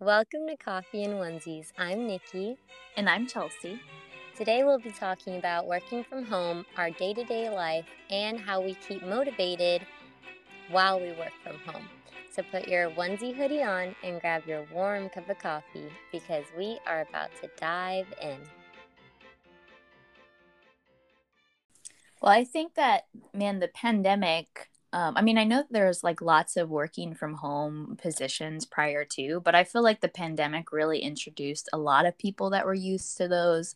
Welcome to Coffee and Onesies. I'm Nikki. And I'm Chelsea. Today we'll be talking about working from home, our day to day life, and how we keep motivated while we work from home. So put your onesie hoodie on and grab your warm cup of coffee because we are about to dive in. Well, I think that, man, the pandemic um, I mean, I know there's like lots of working from home positions prior to, but I feel like the pandemic really introduced a lot of people that were used to those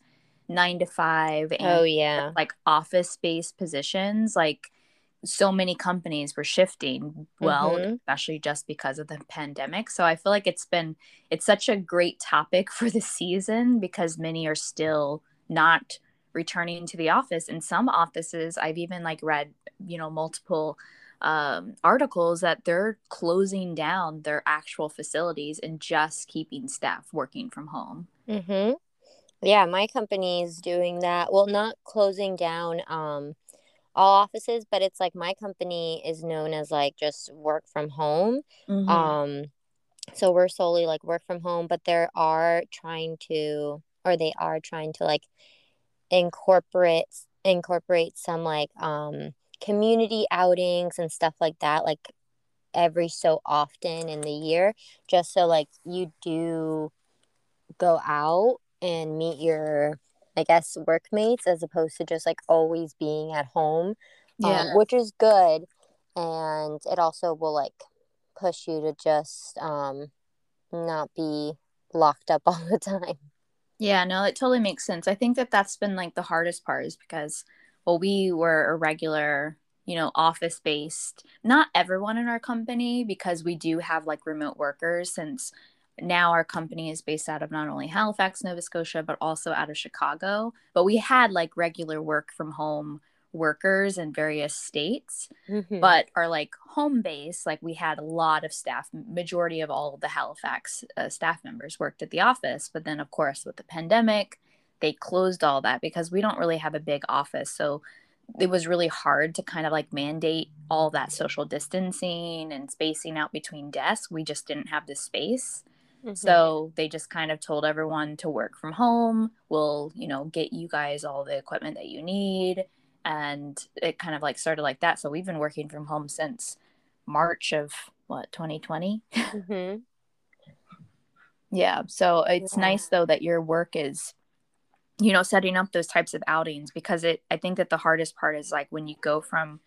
nine to five and oh yeah like office based positions. Like so many companies were shifting well, mm-hmm. especially just because of the pandemic. So I feel like it's been it's such a great topic for the season because many are still not returning to the office. In some offices, I've even like read, you know, multiple um, articles that they're closing down their actual facilities and just keeping staff working from home. Mm-hmm. Yeah, my company is doing that. Well, not closing down um, all offices, but it's like my company is known as like just work from home. Mm-hmm. Um, so we're solely like work from home, but there are trying to, or they are trying to like incorporate incorporate some like um community outings and stuff like that like every so often in the year just so like you do go out and meet your i guess workmates as opposed to just like always being at home um, yeah. Um, which is good. And it also will like push you to just um not be locked up all the time. Yeah no it totally makes sense. I think that that's been like the hardest part is because well we were a regular you know office based not everyone in our company because we do have like remote workers since now our company is based out of not only halifax nova scotia but also out of chicago but we had like regular work from home workers in various states mm-hmm. but our like home base like we had a lot of staff majority of all of the halifax uh, staff members worked at the office but then of course with the pandemic they closed all that because we don't really have a big office so it was really hard to kind of like mandate all that social distancing and spacing out between desks. We just didn't have the space. Mm-hmm. So they just kind of told everyone to work from home. We'll, you know, get you guys all the equipment that you need. And it kind of like started like that. So we've been working from home since March of what, 2020? Mm-hmm. yeah. So it's yeah. nice though that your work is you know setting up those types of outings because it i think that the hardest part is like when you go from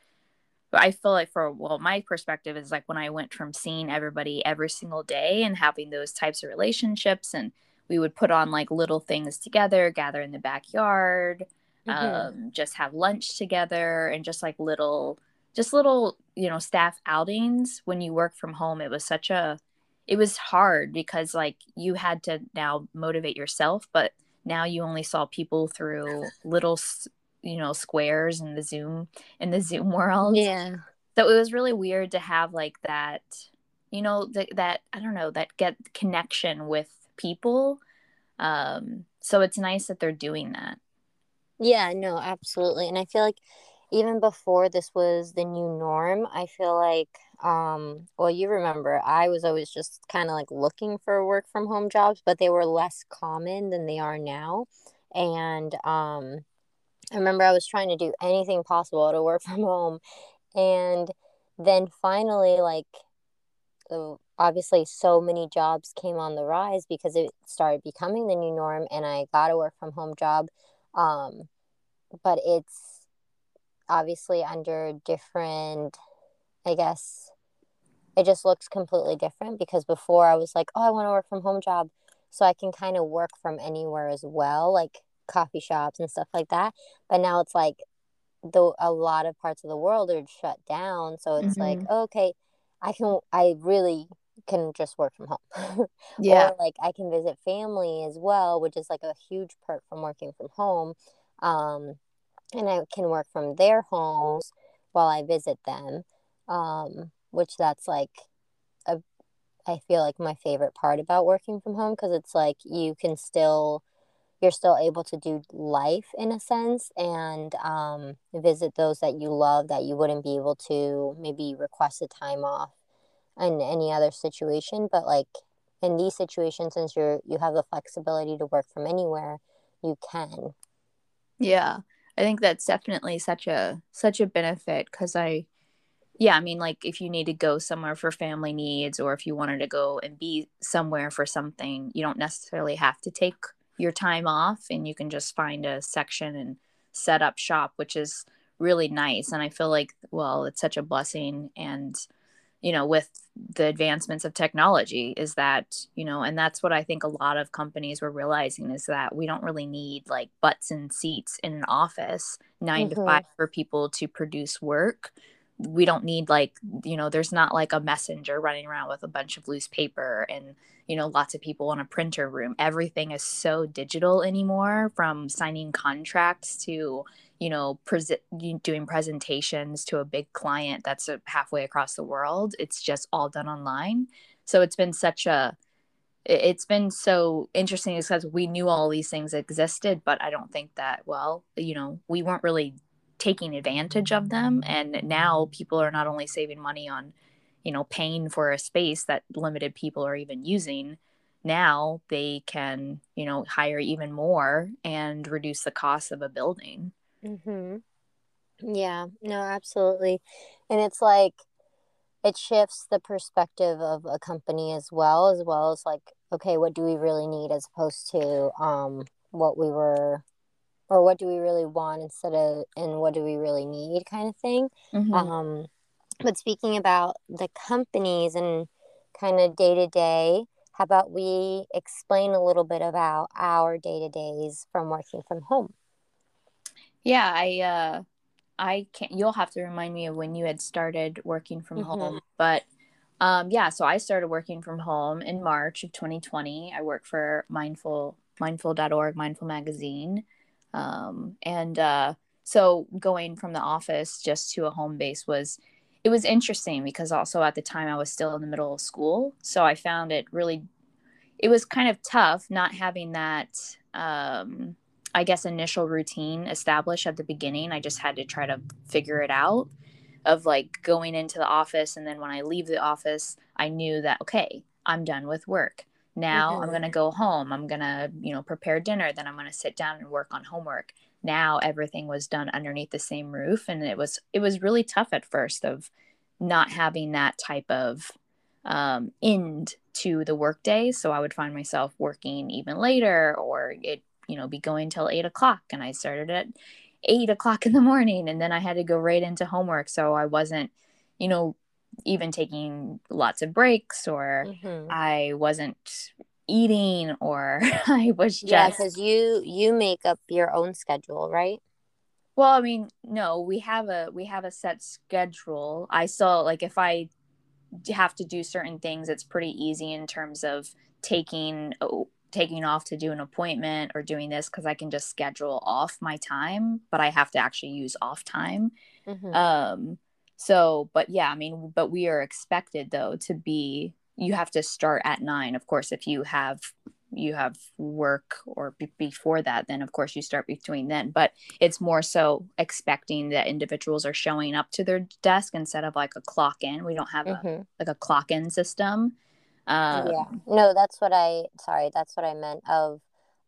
i feel like for well my perspective is like when i went from seeing everybody every single day and having those types of relationships and we would put on like little things together gather in the backyard mm-hmm. um, just have lunch together and just like little just little you know staff outings when you work from home it was such a it was hard because like you had to now motivate yourself but now you only saw people through little you know squares in the zoom in the zoom world. Yeah. So it was really weird to have like that you know th- that i don't know that get connection with people. Um so it's nice that they're doing that. Yeah no absolutely. And i feel like even before this was the new norm i feel like um well you remember i was always just kind of like looking for work from home jobs but they were less common than they are now. And um i remember i was trying to do anything possible to work from home. And then finally like obviously so many jobs came on the rise because it started becoming the new norm and i got a work from home job. Um but it's obviously under different I guess it just looks completely different because before I was like, oh, I want to work from home job so I can kind of work from anywhere as well, like coffee shops and stuff like that. But now it's like the a lot of parts of the world are shut down, so it's mm-hmm. like, okay, I can I really can just work from home. yeah. or like I can visit family as well, which is like a huge perk from working from home. Um and I can work from their homes while I visit them um, which that's like a I feel like my favorite part about working from home because it's like you can still you're still able to do life in a sense and um, visit those that you love that you wouldn't be able to maybe request a time off in any other situation. But like in these situations since you're you have the flexibility to work from anywhere you can. Yeah. I think that's definitely such a such a benefit because i yeah i mean like if you need to go somewhere for family needs or if you wanted to go and be somewhere for something you don't necessarily have to take your time off and you can just find a section and set up shop which is really nice and i feel like well it's such a blessing and you know with the advancements of technology is that you know and that's what i think a lot of companies were realizing is that we don't really need like butts and seats in an office 9 mm-hmm. to 5 for people to produce work we don't need like you know there's not like a messenger running around with a bunch of loose paper and you know lots of people in a printer room. Everything is so digital anymore from signing contracts to you know doing presentations to a big client that's a halfway across the world. It's just all done online. So it's been such a it's been so interesting because we knew all these things existed but i don't think that well you know we weren't really taking advantage of them and now people are not only saving money on you know paying for a space that limited people are even using now they can you know hire even more and reduce the cost of a building. Mhm yeah no absolutely. And it's like it shifts the perspective of a company as well as well as like okay what do we really need as opposed to um what we were or what do we really want instead of and what do we really need kind of thing mm-hmm. um but speaking about the companies and kind of day to day how about we explain a little bit about our day to days from working from home yeah i uh i can't you'll have to remind me of when you had started working from mm-hmm. home but um yeah so i started working from home in march of 2020 i work for mindful mindful.org mindful magazine um, and uh, so going from the office just to a home base was it was interesting because also at the time I was still in the middle of school. So I found it really it was kind of tough not having that um, I guess initial routine established at the beginning. I just had to try to figure it out of like going into the office and then when I leave the office, I knew that okay, I'm done with work. Now mm-hmm. I'm going to go home. I'm going to, you know, prepare dinner. Then I'm going to sit down and work on homework. Now everything was done underneath the same roof. And it was, it was really tough at first of not having that type of um, end to the workday. So I would find myself working even later or it, you know, be going till eight o'clock. And I started at eight o'clock in the morning and then I had to go right into homework. So I wasn't, you know, even taking lots of breaks or mm-hmm. I wasn't eating or I was just Yeah, cuz you you make up your own schedule, right? Well, I mean, no, we have a we have a set schedule. I still like if I have to do certain things, it's pretty easy in terms of taking oh, taking off to do an appointment or doing this because I can just schedule off my time, but I have to actually use off time. Mm-hmm. Um, so, but yeah, I mean, but we are expected though to be, you have to start at nine. Of course, if you have, you have work or b- before that, then of course you start between then. But it's more so expecting that individuals are showing up to their desk instead of like a clock in. We don't have mm-hmm. a, like a clock in system. Um, yeah. No, that's what I, sorry, that's what I meant of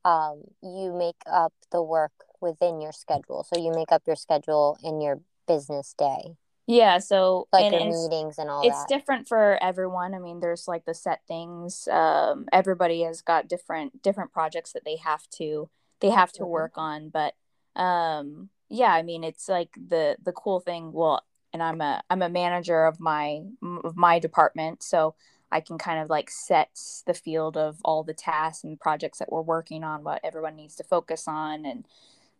um, you make up the work within your schedule. So you make up your schedule in your business day. Yeah, so like and meetings and all it's that. different for everyone. I mean, there's like the set things. Um, everybody has got different different projects that they have to they have to mm-hmm. work on. But um, yeah, I mean, it's like the the cool thing. Well, and I'm a I'm a manager of my of my department, so I can kind of like set the field of all the tasks and projects that we're working on, what everyone needs to focus on, and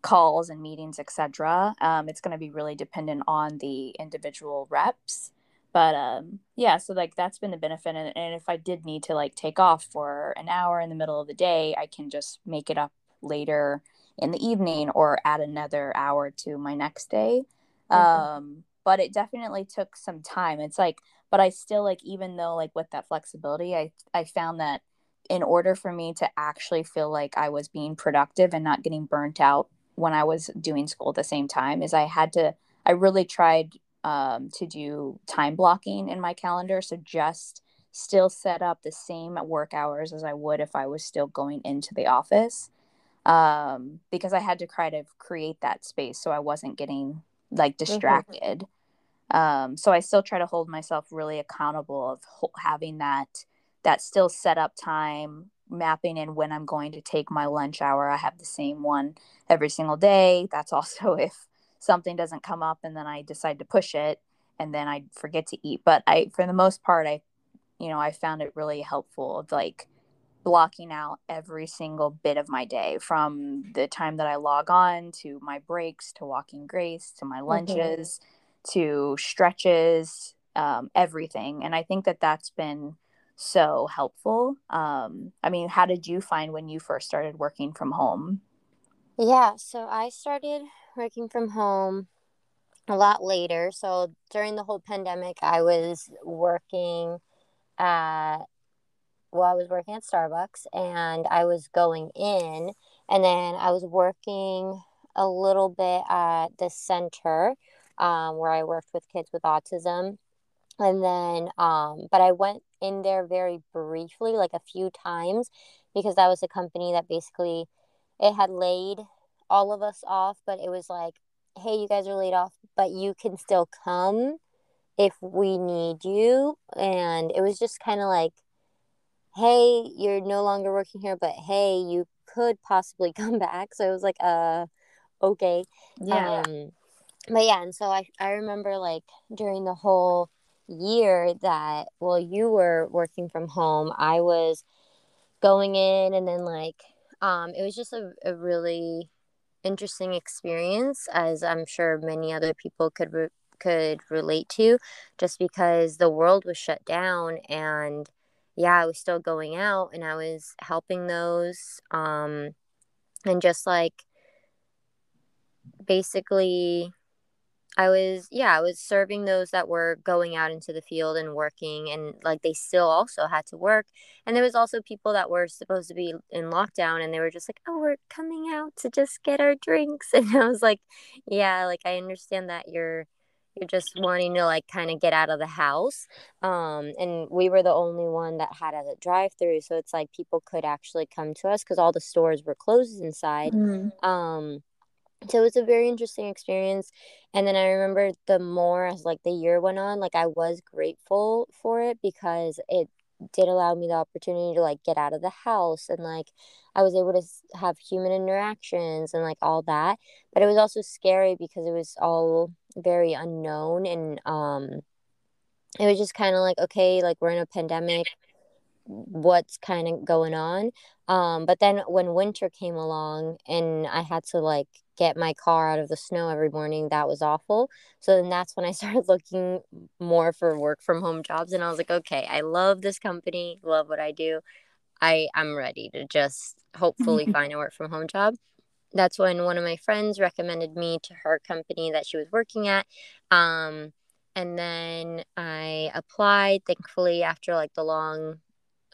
calls and meetings, etc. Um, it's going to be really dependent on the individual reps. But um, yeah, so like that's been the benefit. And, and if I did need to like take off for an hour in the middle of the day, I can just make it up later in the evening or add another hour to my next day. Mm-hmm. Um, but it definitely took some time. It's like, but I still like, even though like with that flexibility, I I found that in order for me to actually feel like I was being productive and not getting burnt out when I was doing school at the same time is I had to I really tried um, to do time blocking in my calendar. So just still set up the same work hours as I would if I was still going into the office um, because I had to try to create that space so I wasn't getting like mm-hmm. distracted. Mm-hmm. Um, so I still try to hold myself really accountable of ho- having that that still set up time mapping in when I'm going to take my lunch hour. I have the same one every single day. That's also if something doesn't come up and then I decide to push it and then I forget to eat. But I, for the most part, I, you know, I found it really helpful, of like blocking out every single bit of my day from the time that I log on to my breaks to walking grace to my mm-hmm. lunches mm-hmm. to stretches, um, everything. And I think that that's been so helpful. Um, I mean, how did you find when you first started working from home? Yeah, so I started working from home a lot later. So during the whole pandemic, I was working at, well, I was working at Starbucks and I was going in, and then I was working a little bit at the center um, where I worked with kids with autism. And then, um, but I went in there very briefly, like a few times, because that was a company that basically it had laid all of us off, but it was like, hey, you guys are laid off, but you can still come if we need you. And it was just kind of like, hey, you're no longer working here, but hey, you could possibly come back. So it was like, uh, okay. Yeah. Um, but yeah, and so I, I remember like during the whole year that while you were working from home, I was going in and then like um it was just a, a really interesting experience as I'm sure many other people could re- could relate to just because the world was shut down and yeah, I was still going out and I was helping those um and just like basically I was, yeah, I was serving those that were going out into the field and working, and like they still also had to work. And there was also people that were supposed to be in lockdown, and they were just like, "Oh, we're coming out to just get our drinks," and I was like, "Yeah, like I understand that you're." You're just wanting to like kind of get out of the house. Um, and we were the only one that had a drive through. So it's like people could actually come to us because all the stores were closed inside. Mm. Um, so it was a very interesting experience and then i remember the more as like the year went on like i was grateful for it because it did allow me the opportunity to like get out of the house and like i was able to have human interactions and like all that but it was also scary because it was all very unknown and um it was just kind of like okay like we're in a pandemic what's kind of going on? Um but then when winter came along and i had to like get my car out of the snow every morning that was awful. So then that's when i started looking more for work from home jobs and i was like okay i love this company love what i do. I i'm ready to just hopefully find a work from home job. That's when one of my friends recommended me to her company that she was working at um and then i applied. Thankfully after like the long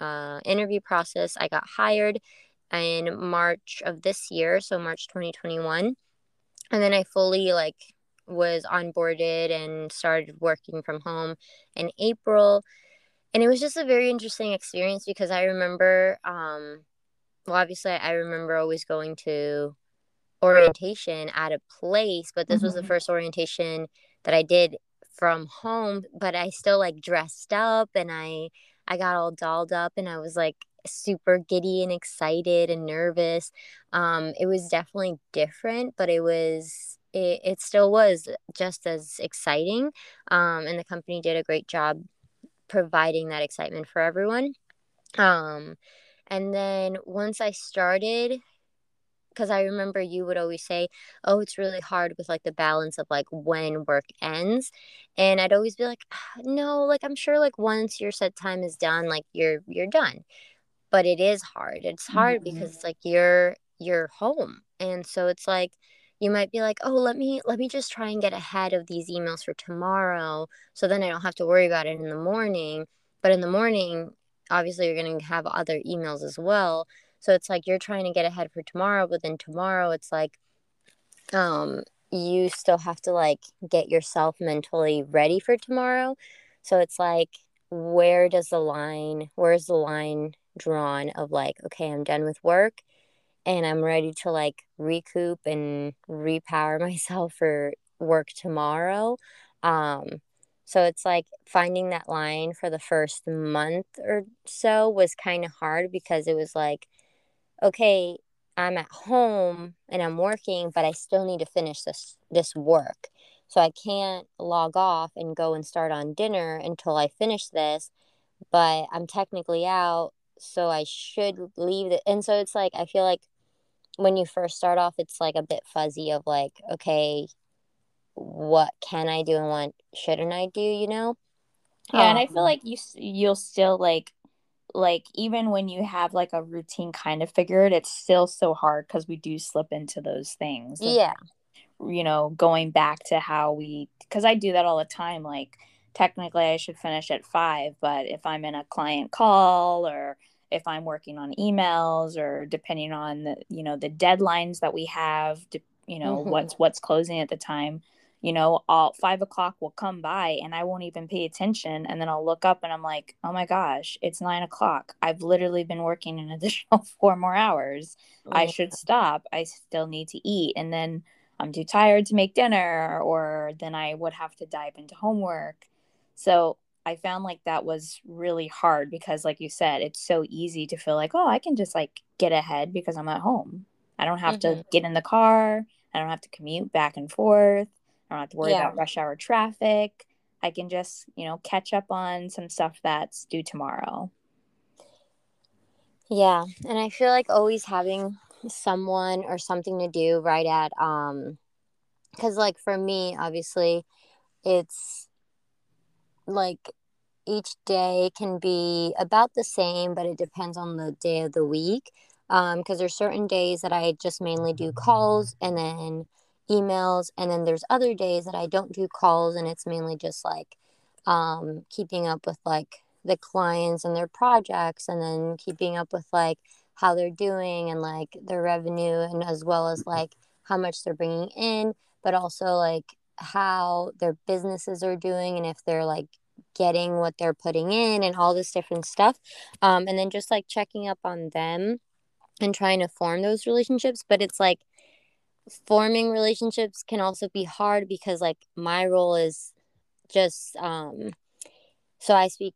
uh, interview process. I got hired in March of this year, so March 2021. And then I fully like was onboarded and started working from home in April. And it was just a very interesting experience because I remember um well obviously I remember always going to orientation at a place, but this mm-hmm. was the mm-hmm. first orientation that I did from home, but I still like dressed up and I I got all dolled up and I was like super giddy and excited and nervous. Um, it was definitely different, but it was it, it still was just as exciting. Um, and the company did a great job providing that excitement for everyone. Um, and then once I started because I remember you would always say, "Oh, it's really hard with like the balance of like when work ends," and I'd always be like, ah, "No, like I'm sure like once your set time is done, like you're you're done." But it is hard. It's hard mm-hmm. because it's like you're you're home, and so it's like you might be like, "Oh, let me let me just try and get ahead of these emails for tomorrow, so then I don't have to worry about it in the morning." But in the morning, obviously, you're going to have other emails as well. So it's like you're trying to get ahead for tomorrow, but then tomorrow it's like um you still have to like get yourself mentally ready for tomorrow. So it's like where does the line where's the line drawn of like okay i'm done with work and i'm ready to like recoup and repower myself for work tomorrow. Um so it's like finding that line for the first month or so was kind of hard because it was like okay i'm at home and i'm working but i still need to finish this this work. So I can't log off and go and start on dinner until I finish this, but I'm technically out, so I should leave it. And so it's like I feel like when you first start off it's like a bit fuzzy of like, okay, what can I do and what shouldn't I do, you know? Yeah, um, and I feel like you you'll still like like even when you have like a routine kind of figured, it's still so hard because we do slip into those things. Yeah you know, going back to how we, because I do that all the time. Like, technically, I should finish at five, but if I'm in a client call or if I'm working on emails or depending on the, you know, the deadlines that we have, you know, mm-hmm. what's what's closing at the time, you know, all five o'clock will come by and I won't even pay attention. And then I'll look up and I'm like, oh my gosh, it's nine o'clock. I've literally been working an additional four more hours. Mm-hmm. I should stop. I still need to eat. And then I'm too tired to make dinner, or then I would have to dive into homework. So I found like that was really hard because, like you said, it's so easy to feel like, oh, I can just like get ahead because I'm at home. I don't have mm-hmm. to get in the car. I don't have to commute back and forth. I don't have to worry yeah. about rush hour traffic. I can just, you know, catch up on some stuff that's due tomorrow. Yeah. And I feel like always having someone or something to do right at um because like for me obviously it's like each day can be about the same but it depends on the day of the week. Um because there's certain days that i just mainly do calls and then emails and then there's other days that i don't do calls and it's mainly just like um keeping up with like the clients and their projects and then keeping up with like how they're doing and like their revenue and as well as like how much they're bringing in but also like how their businesses are doing and if they're like getting what they're putting in and all this different stuff um, and then just like checking up on them and trying to form those relationships but it's like forming relationships can also be hard because like my role is just um so i speak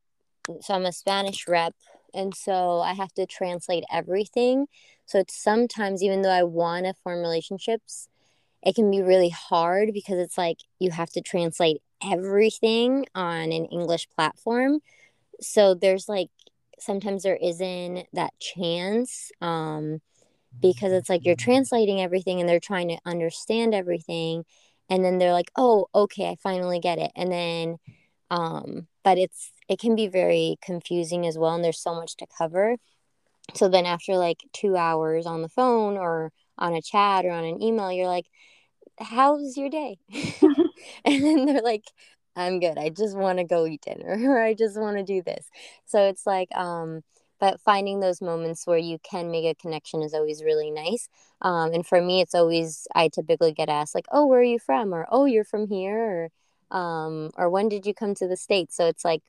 so i'm a spanish rep and so I have to translate everything. So it's sometimes, even though I want to form relationships, it can be really hard because it's like you have to translate everything on an English platform. So there's like sometimes there isn't that chance um, because it's like you're translating everything and they're trying to understand everything. And then they're like, oh, okay, I finally get it. And then, um, but it's it can be very confusing as well and there's so much to cover so then after like two hours on the phone or on a chat or on an email you're like how's your day? And then they're like i'm good. I just want to go eat dinner or i just want to do this. So it's like um but finding those moments where you can make a connection is always really nice. Um, and for me it's always i typically get asked like oh where are you from? or oh you're from here or um, or when did you come to the states? So it's like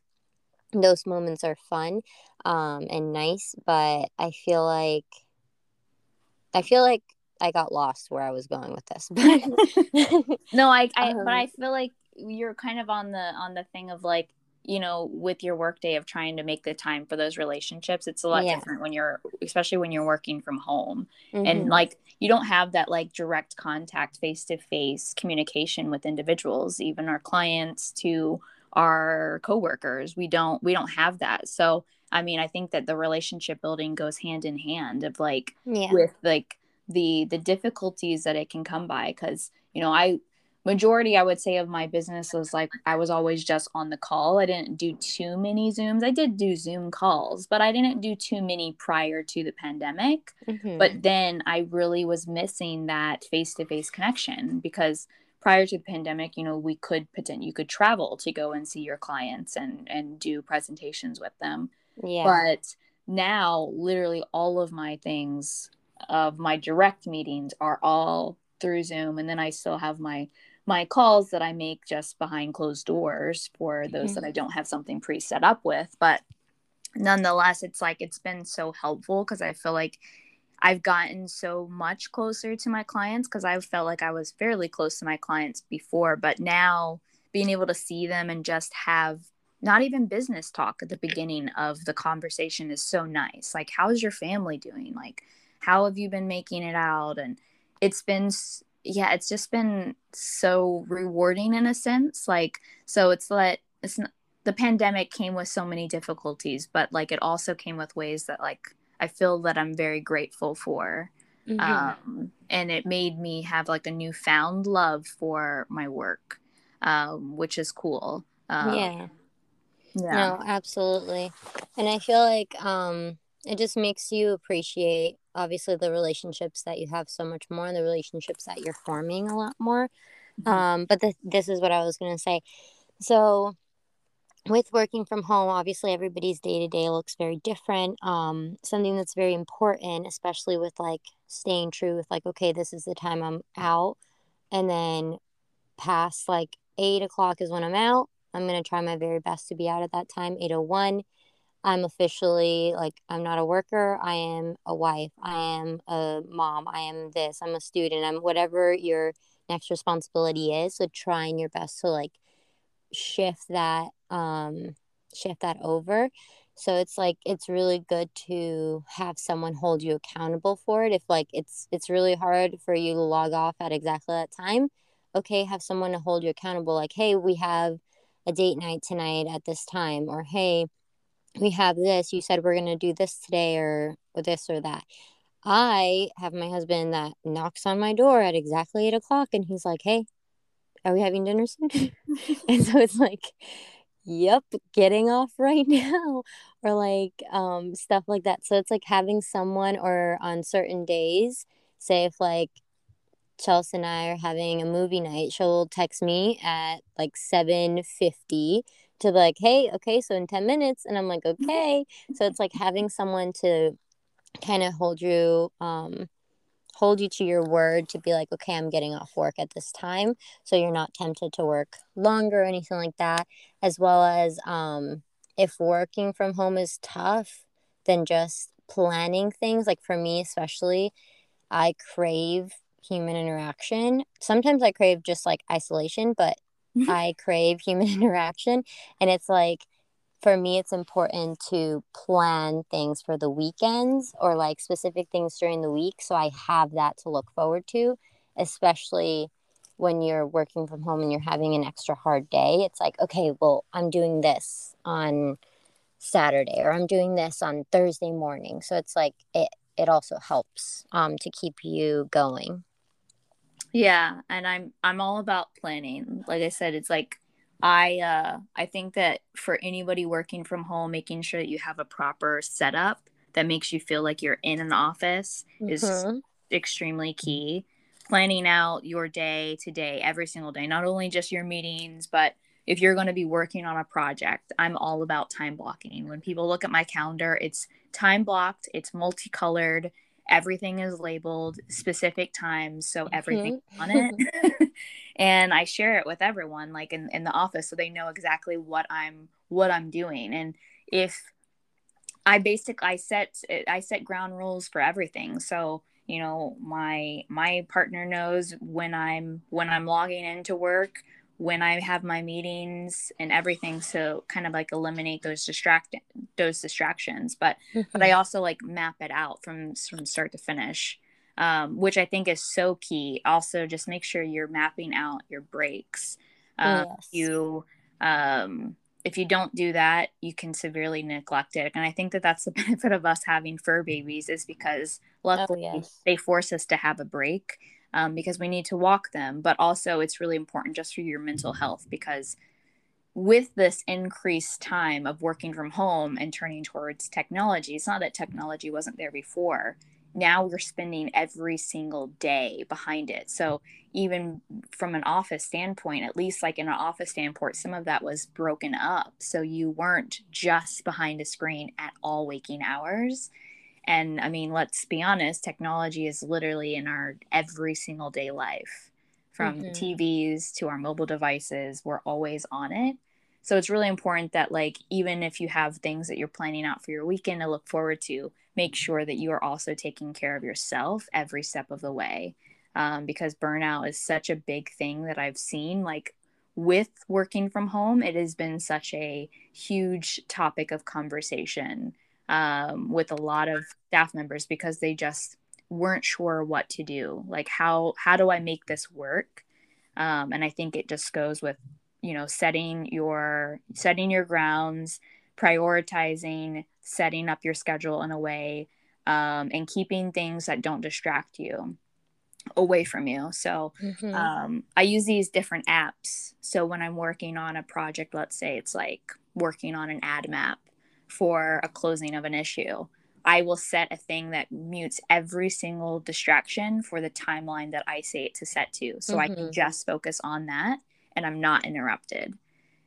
those moments are fun um, and nice, but I feel like I feel like I got lost where I was going with this. no, I, I um, but I feel like you're kind of on the on the thing of like you know with your workday of trying to make the time for those relationships it's a lot yeah. different when you're especially when you're working from home mm-hmm. and like you don't have that like direct contact face to face communication with individuals even our clients to our coworkers we don't we don't have that so i mean i think that the relationship building goes hand in hand of like yeah. with like the the difficulties that it can come by because you know i majority i would say of my business was like i was always just on the call i didn't do too many zooms i did do zoom calls but i didn't do too many prior to the pandemic mm-hmm. but then i really was missing that face-to-face connection because prior to the pandemic, you know, we could pretend you could travel to go and see your clients and and do presentations with them. Yeah. But now literally all of my things of my direct meetings are all through Zoom and then I still have my my calls that I make just behind closed doors for those mm-hmm. that I don't have something pre set up with. But nonetheless, it's like it's been so helpful because I feel like I've gotten so much closer to my clients because I felt like I was fairly close to my clients before. But now being able to see them and just have not even business talk at the beginning of the conversation is so nice. Like, how's your family doing? Like, how have you been making it out? And it's been, yeah, it's just been so rewarding in a sense. Like, so it's like, it's not, the pandemic came with so many difficulties, but like it also came with ways that like I feel that I'm very grateful for. Mm-hmm. Um, and it made me have like a newfound love for my work, um, which is cool. Um, yeah. Yeah. No, absolutely. And I feel like um it just makes you appreciate obviously the relationships that you have so much more and the relationships that you're forming a lot more. Mm-hmm. Um but th- this is what I was going to say. So with working from home, obviously everybody's day to day looks very different. Um, something that's very important, especially with like staying true with like, okay, this is the time I'm out, and then past like eight o'clock is when I'm out. I'm going to try my very best to be out at that time, 801. I'm officially like, I'm not a worker. I am a wife. I am a mom. I am this. I'm a student. I'm whatever your next responsibility is. So trying your best to like shift that, um, shift that over. So it's like it's really good to have someone hold you accountable for it. If like it's it's really hard for you to log off at exactly that time, okay, have someone to hold you accountable. Like, hey, we have a date night tonight at this time or hey we have this you said we're going to do this today or, or this or that. I have my husband that knocks on my door at exactly eight o'clock and he's like hey are we having dinner soon? And so it's like yep getting off right now or like um stuff like that. So it's like having someone or on certain days say if like Chelsea and I are having a movie night, she'll text me at like 7:50 to be like, "Hey, okay, so in 10 minutes." And I'm like, "Okay." so it's like having someone to kind of hold you um hold you to your word to be like, "Okay, I'm getting off work at this time." So you're not tempted to work longer or anything like that, as well as um if working from home is tough, then just planning things like for me especially, I crave human interaction. Sometimes I crave just like isolation, but. I crave human interaction. And it's like, for me, it's important to plan things for the weekends or like specific things during the week. So I have that to look forward to, especially when you're working from home and you're having an extra hard day. It's like, okay, well, I'm doing this on Saturday or I'm doing this on Thursday morning. So it's like, it, it also helps um, to keep you going. Yeah, and I'm I'm all about planning. Like I said, it's like I uh I think that for anybody working from home, making sure that you have a proper setup that makes you feel like you're in an office mm-hmm. is extremely key. Planning out your day to day, every single day, not only just your meetings, but if you're going to be working on a project, I'm all about time blocking. When people look at my calendar, it's time blocked, it's multicolored, everything is labeled specific times so everything mm-hmm. on it. And i share it with everyone like in, in the office so they know exactly what i'm what i'm doing. And if i basic i set i set ground rules for everything. So you know my my partner knows when i'm when i'm logging into work when I have my meetings and everything so kind of like eliminate those distract those distractions but mm-hmm. but I also like map it out from from start to finish um, which I think is so key also just make sure you're mapping out your breaks um, yes. you um, if you don't do that you can severely neglect it and I think that that's the benefit of us having fur babies is because oh, luckily oh, yes. they force us to have a break um, because we need to walk them. But also, it's really important just for your mental health because with this increased time of working from home and turning towards technology, it's not that technology wasn't there before. Now we're spending every single day behind it. So, even from an office standpoint, at least like in an office standpoint, some of that was broken up. So, you weren't just behind a screen at all waking hours and I mean, let's be honest, technology is literally in our every single day life from mm-hmm. TVs to our mobile devices. We're always on it. So it's really important that, like, even if you have things that you're planning out for your weekend to look forward to, make sure that you are also taking care of yourself every step of the way. Um, because burnout is such a big thing that I've seen. Like, with working from home, it has been such a huge topic of conversation um, with a lot of staff members because they just weren't sure what to do. Like, how how do I make this work? Um, and I think it just goes with you know setting your setting your grounds prioritizing setting up your schedule in a way um, and keeping things that don't distract you away from you so mm-hmm. um, i use these different apps so when i'm working on a project let's say it's like working on an ad map for a closing of an issue i will set a thing that mutes every single distraction for the timeline that i say it to set to so mm-hmm. i can mm-hmm. just focus on that and I'm not interrupted.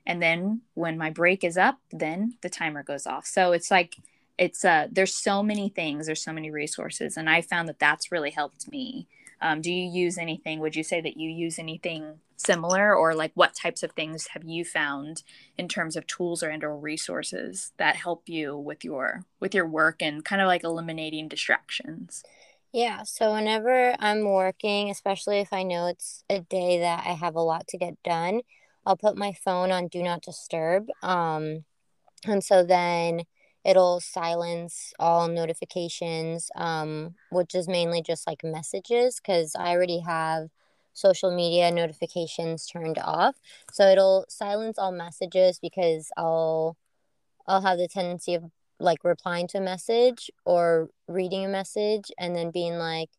And then when my break is up, then the timer goes off. So it's like it's uh there's so many things, there's so many resources, and I found that that's really helped me. Um, do you use anything? Would you say that you use anything similar, or like what types of things have you found in terms of tools or and or resources that help you with your with your work and kind of like eliminating distractions? Yeah, so whenever I'm working, especially if I know it's a day that I have a lot to get done, I'll put my phone on do not disturb. Um, and so then it'll silence all notifications, um, which is mainly just like messages because I already have social media notifications turned off. So it'll silence all messages because I'll I'll have the tendency of like replying to a message or reading a message and then being like,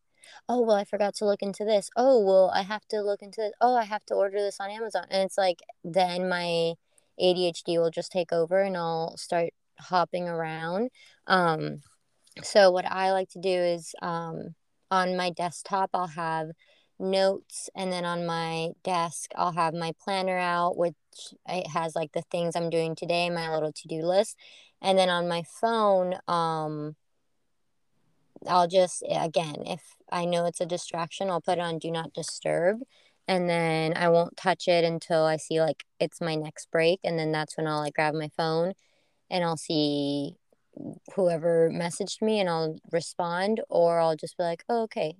oh, well, I forgot to look into this. Oh, well, I have to look into this. Oh, I have to order this on Amazon. And it's like, then my ADHD will just take over and I'll start hopping around. Um, so, what I like to do is um, on my desktop, I'll have notes and then on my desk i'll have my planner out which it has like the things i'm doing today my little to-do list and then on my phone um i'll just again if i know it's a distraction i'll put it on do not disturb and then i won't touch it until i see like it's my next break and then that's when i'll like grab my phone and i'll see whoever messaged me and i'll respond or i'll just be like oh, okay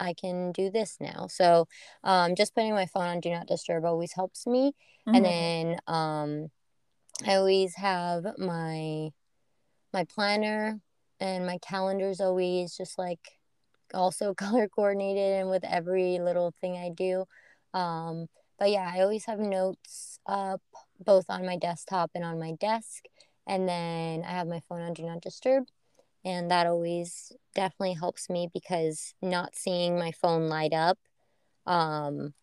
I can do this now. So um, just putting my phone on do not disturb always helps me. Mm-hmm. And then um, I always have my my planner and my calendar is always just like also color coordinated and with every little thing I do. Um, but yeah, I always have notes up both on my desktop and on my desk. And then I have my phone on do not disturb and that always definitely helps me because not seeing my phone light up um,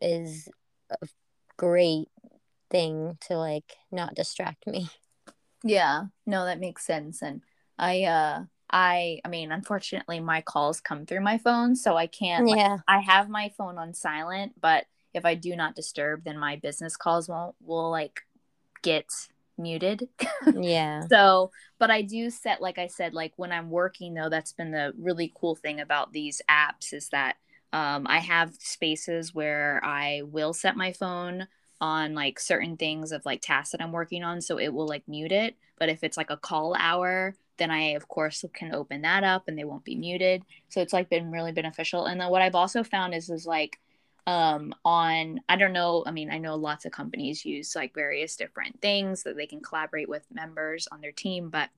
is a great thing to like not distract me. Yeah. No that makes sense. And i uh i i mean unfortunately my calls come through my phone so i can't yeah. Like, i have my phone on silent but if i do not disturb then my business calls won't will like get muted. yeah. So, but I do set, like I said, like when I'm working though, that's been the really cool thing about these apps is that um, I have spaces where I will set my phone on like certain things of like tasks that I'm working on. So it will like mute it. But if it's like a call hour, then I of course can open that up and they won't be muted. So it's like been really beneficial. And then what I've also found is is like um, on i don't know i mean i know lots of companies use like various different things that they can collaborate with members on their team but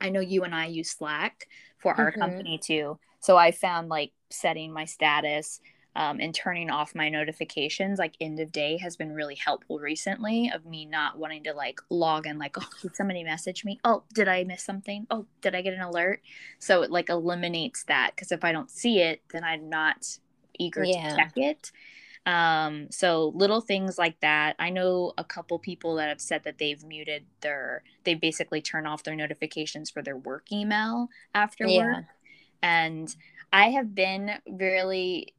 i know you and i use slack for mm-hmm. our company too. So i found like setting my status um, and turning off my notifications like end of day has been really helpful recently of me not wanting to like log in like oh did somebody message me? Oh did i miss something? Oh did i get an alert? So it like eliminates that because if i don't see it then i'm not eager yeah. to check it. Um, so little things like that. I know a couple people that have said that they've muted their, they basically turn off their notifications for their work email after yeah. work. And I have been really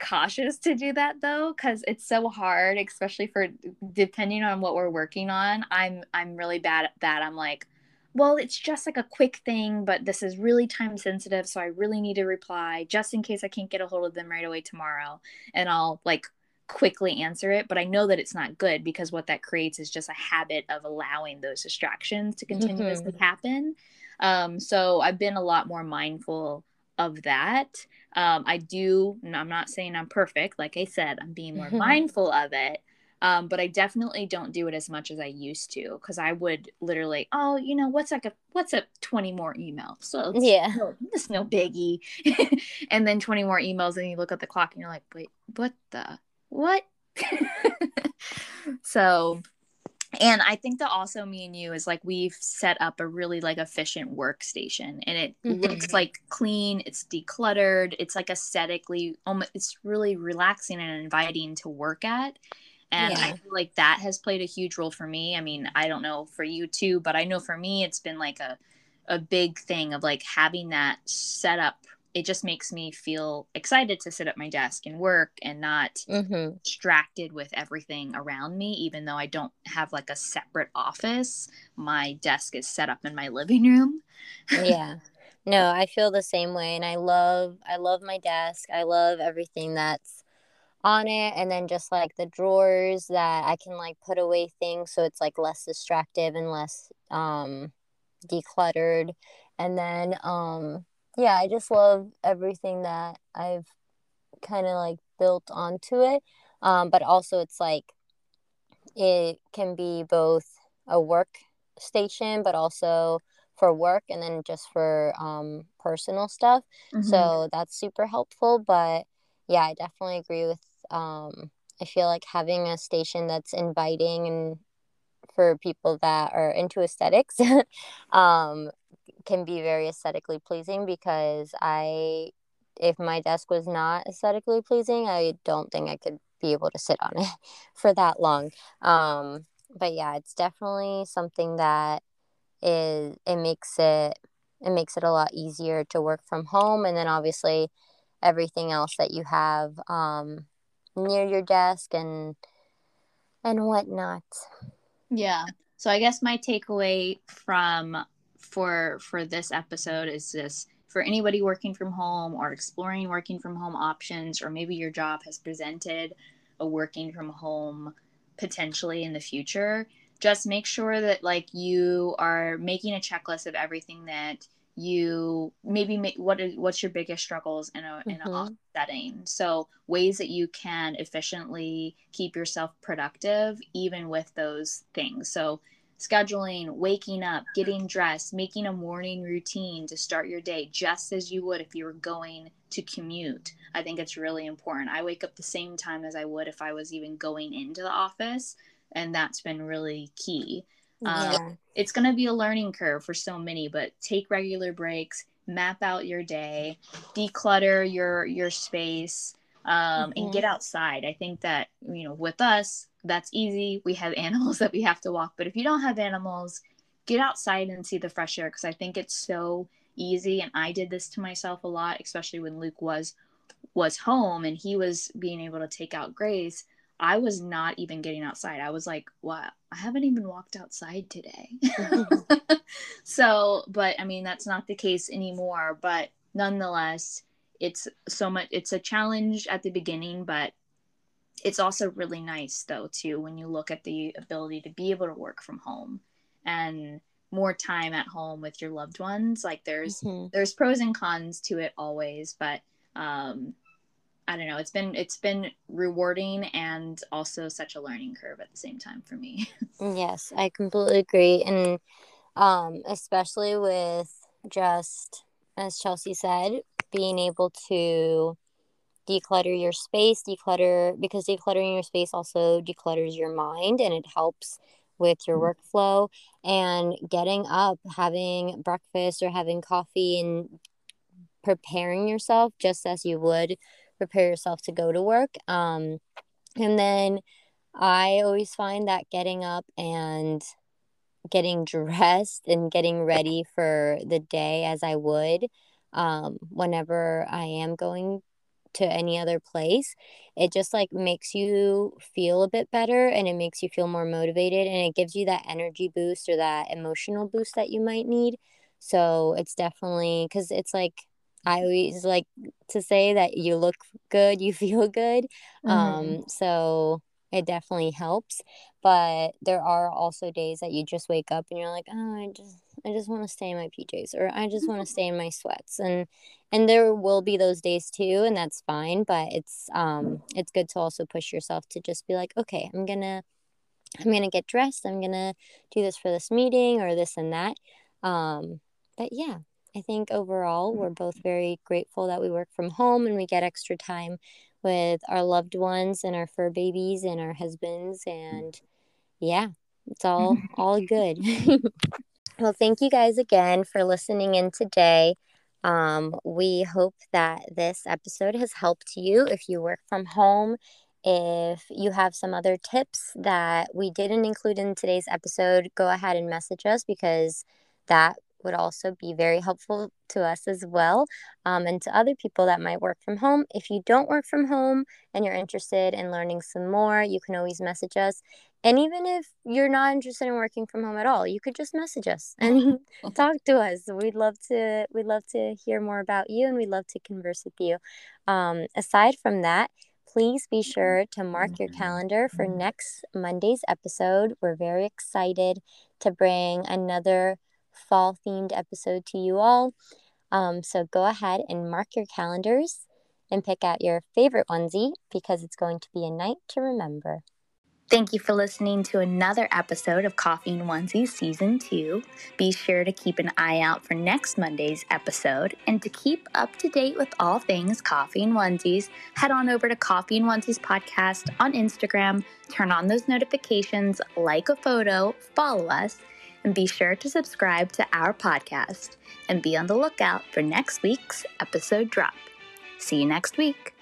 cautious to do that though because it's so hard especially for depending on what we're working on i'm i'm really bad at that i'm like well, it's just like a quick thing, but this is really time sensitive. So I really need to reply just in case I can't get a hold of them right away tomorrow. And I'll like quickly answer it. But I know that it's not good because what that creates is just a habit of allowing those distractions to continuously mm-hmm. happen. Um, so I've been a lot more mindful of that. Um, I do, I'm not saying I'm perfect. Like I said, I'm being more mindful of it. Um, but I definitely don't do it as much as I used to because I would literally, oh, you know, what's like a what's a twenty more emails? So it's, yeah, no, it's no biggie. and then twenty more emails, and you look at the clock and you're like, wait, what the what? so and i think that also me and you is like we've set up a really like efficient workstation and it mm-hmm. looks like clean it's decluttered it's like aesthetically almost it's really relaxing and inviting to work at and yeah. i feel like that has played a huge role for me. I mean i don't know for you too but i know for me it's been like a a big thing of like having that set up it just makes me feel excited to sit at my desk and work and not mm-hmm. distracted with everything around me even though i don't have like a separate office. My desk is set up in my living room. Yeah. No i feel the same way and i love i love my desk. I love everything that's on it and then just like the drawers that i can like put away things so it's like less distractive and less um decluttered and then um yeah, I just love everything that I've kind of like built onto it. Um, but also, it's like it can be both a work station, but also for work and then just for um, personal stuff. Mm-hmm. So that's super helpful. But yeah, I definitely agree with. Um, I feel like having a station that's inviting and for people that are into aesthetics um, can be very aesthetically pleasing because I if my desk was not aesthetically pleasing, I don't think I could be able to sit on it for that long. Um, but yeah, it's definitely something that is it makes it it makes it a lot easier to work from home and then obviously everything else that you have um, near your desk and and whatnot. Yeah. So I guess my takeaway from for for this episode is this for anybody working from home or exploring working from home options or maybe your job has presented a working from home potentially in the future just make sure that like you are making a checklist of everything that you maybe make what is what's your biggest struggles in a mm-hmm. in a mm-hmm. setting so ways that you can efficiently keep yourself productive even with those things so scheduling, waking up, getting dressed, making a morning routine to start your day just as you would if you were going to commute. I think it's really important. I wake up the same time as I would if I was even going into the office, and that's been really key. Um, yeah. It's going to be a learning curve for so many, but take regular breaks, map out your day, declutter your your space, um, mm-hmm. and get outside. I think that you know, with us, that's easy. We have animals that we have to walk. But if you don't have animals, get outside and see the fresh air because I think it's so easy. And I did this to myself a lot, especially when Luke was was home and he was being able to take out Grace. I was not even getting outside. I was like, "What? I haven't even walked outside today." so, but I mean, that's not the case anymore. But nonetheless, it's so much. It's a challenge at the beginning, but it's also really nice though too when you look at the ability to be able to work from home and more time at home with your loved ones like there's mm-hmm. there's pros and cons to it always but um i don't know it's been it's been rewarding and also such a learning curve at the same time for me yes i completely agree and um especially with just as chelsea said being able to declutter your space, declutter because decluttering your space also declutters your mind and it helps with your mm-hmm. workflow and getting up, having breakfast or having coffee and preparing yourself just as you would prepare yourself to go to work. Um, and then I always find that getting up and getting dressed and getting ready for the day as I would um, whenever I am going to any other place it just like makes you feel a bit better and it makes you feel more motivated and it gives you that energy boost or that emotional boost that you might need so it's definitely because it's like i always like to say that you look good you feel good. Mm-hmm. um so it definitely helps but there are also days that you just wake up and you're like oh i just i just want to stay in my pjs or i just want to stay in my sweats. And and there will be those days too and that's fine but it's um it's good to also push yourself to just be like okay i'm gonna i'm gonna get dressed i'm gonna do this for this meeting or this and that. Um but yeah i think overall we're mm-hmm. both very grateful that we work from home and we get extra time with our loved ones and our fur babies and our husbands mm-hmm. and yeah it's all mm-hmm. all good. Well thank you guys again for listening in today. Um, we hope that this episode has helped you if you work from home if you have some other tips that we didn't include in today's episode go ahead and message us because that would also be very helpful to us as well um, and to other people that might work from home. If you don't work from home and you're interested in learning some more, you can always message us. And even if you're not interested in working from home at all, you could just message us and talk to us. We'd love to we'd love to hear more about you and we'd love to converse with you. Um, aside from that, please be sure to mark your calendar for next Monday's episode. We're very excited to bring another fall themed episode to you all. Um, so go ahead and mark your calendars and pick out your favorite onesie because it's going to be a night to remember. Thank you for listening to another episode of Coffee and Onesies Season 2. Be sure to keep an eye out for next Monday's episode. And to keep up to date with all things Coffee and Onesies, head on over to Coffee and Onesies Podcast on Instagram, turn on those notifications, like a photo, follow us, and be sure to subscribe to our podcast and be on the lookout for next week's episode drop. See you next week.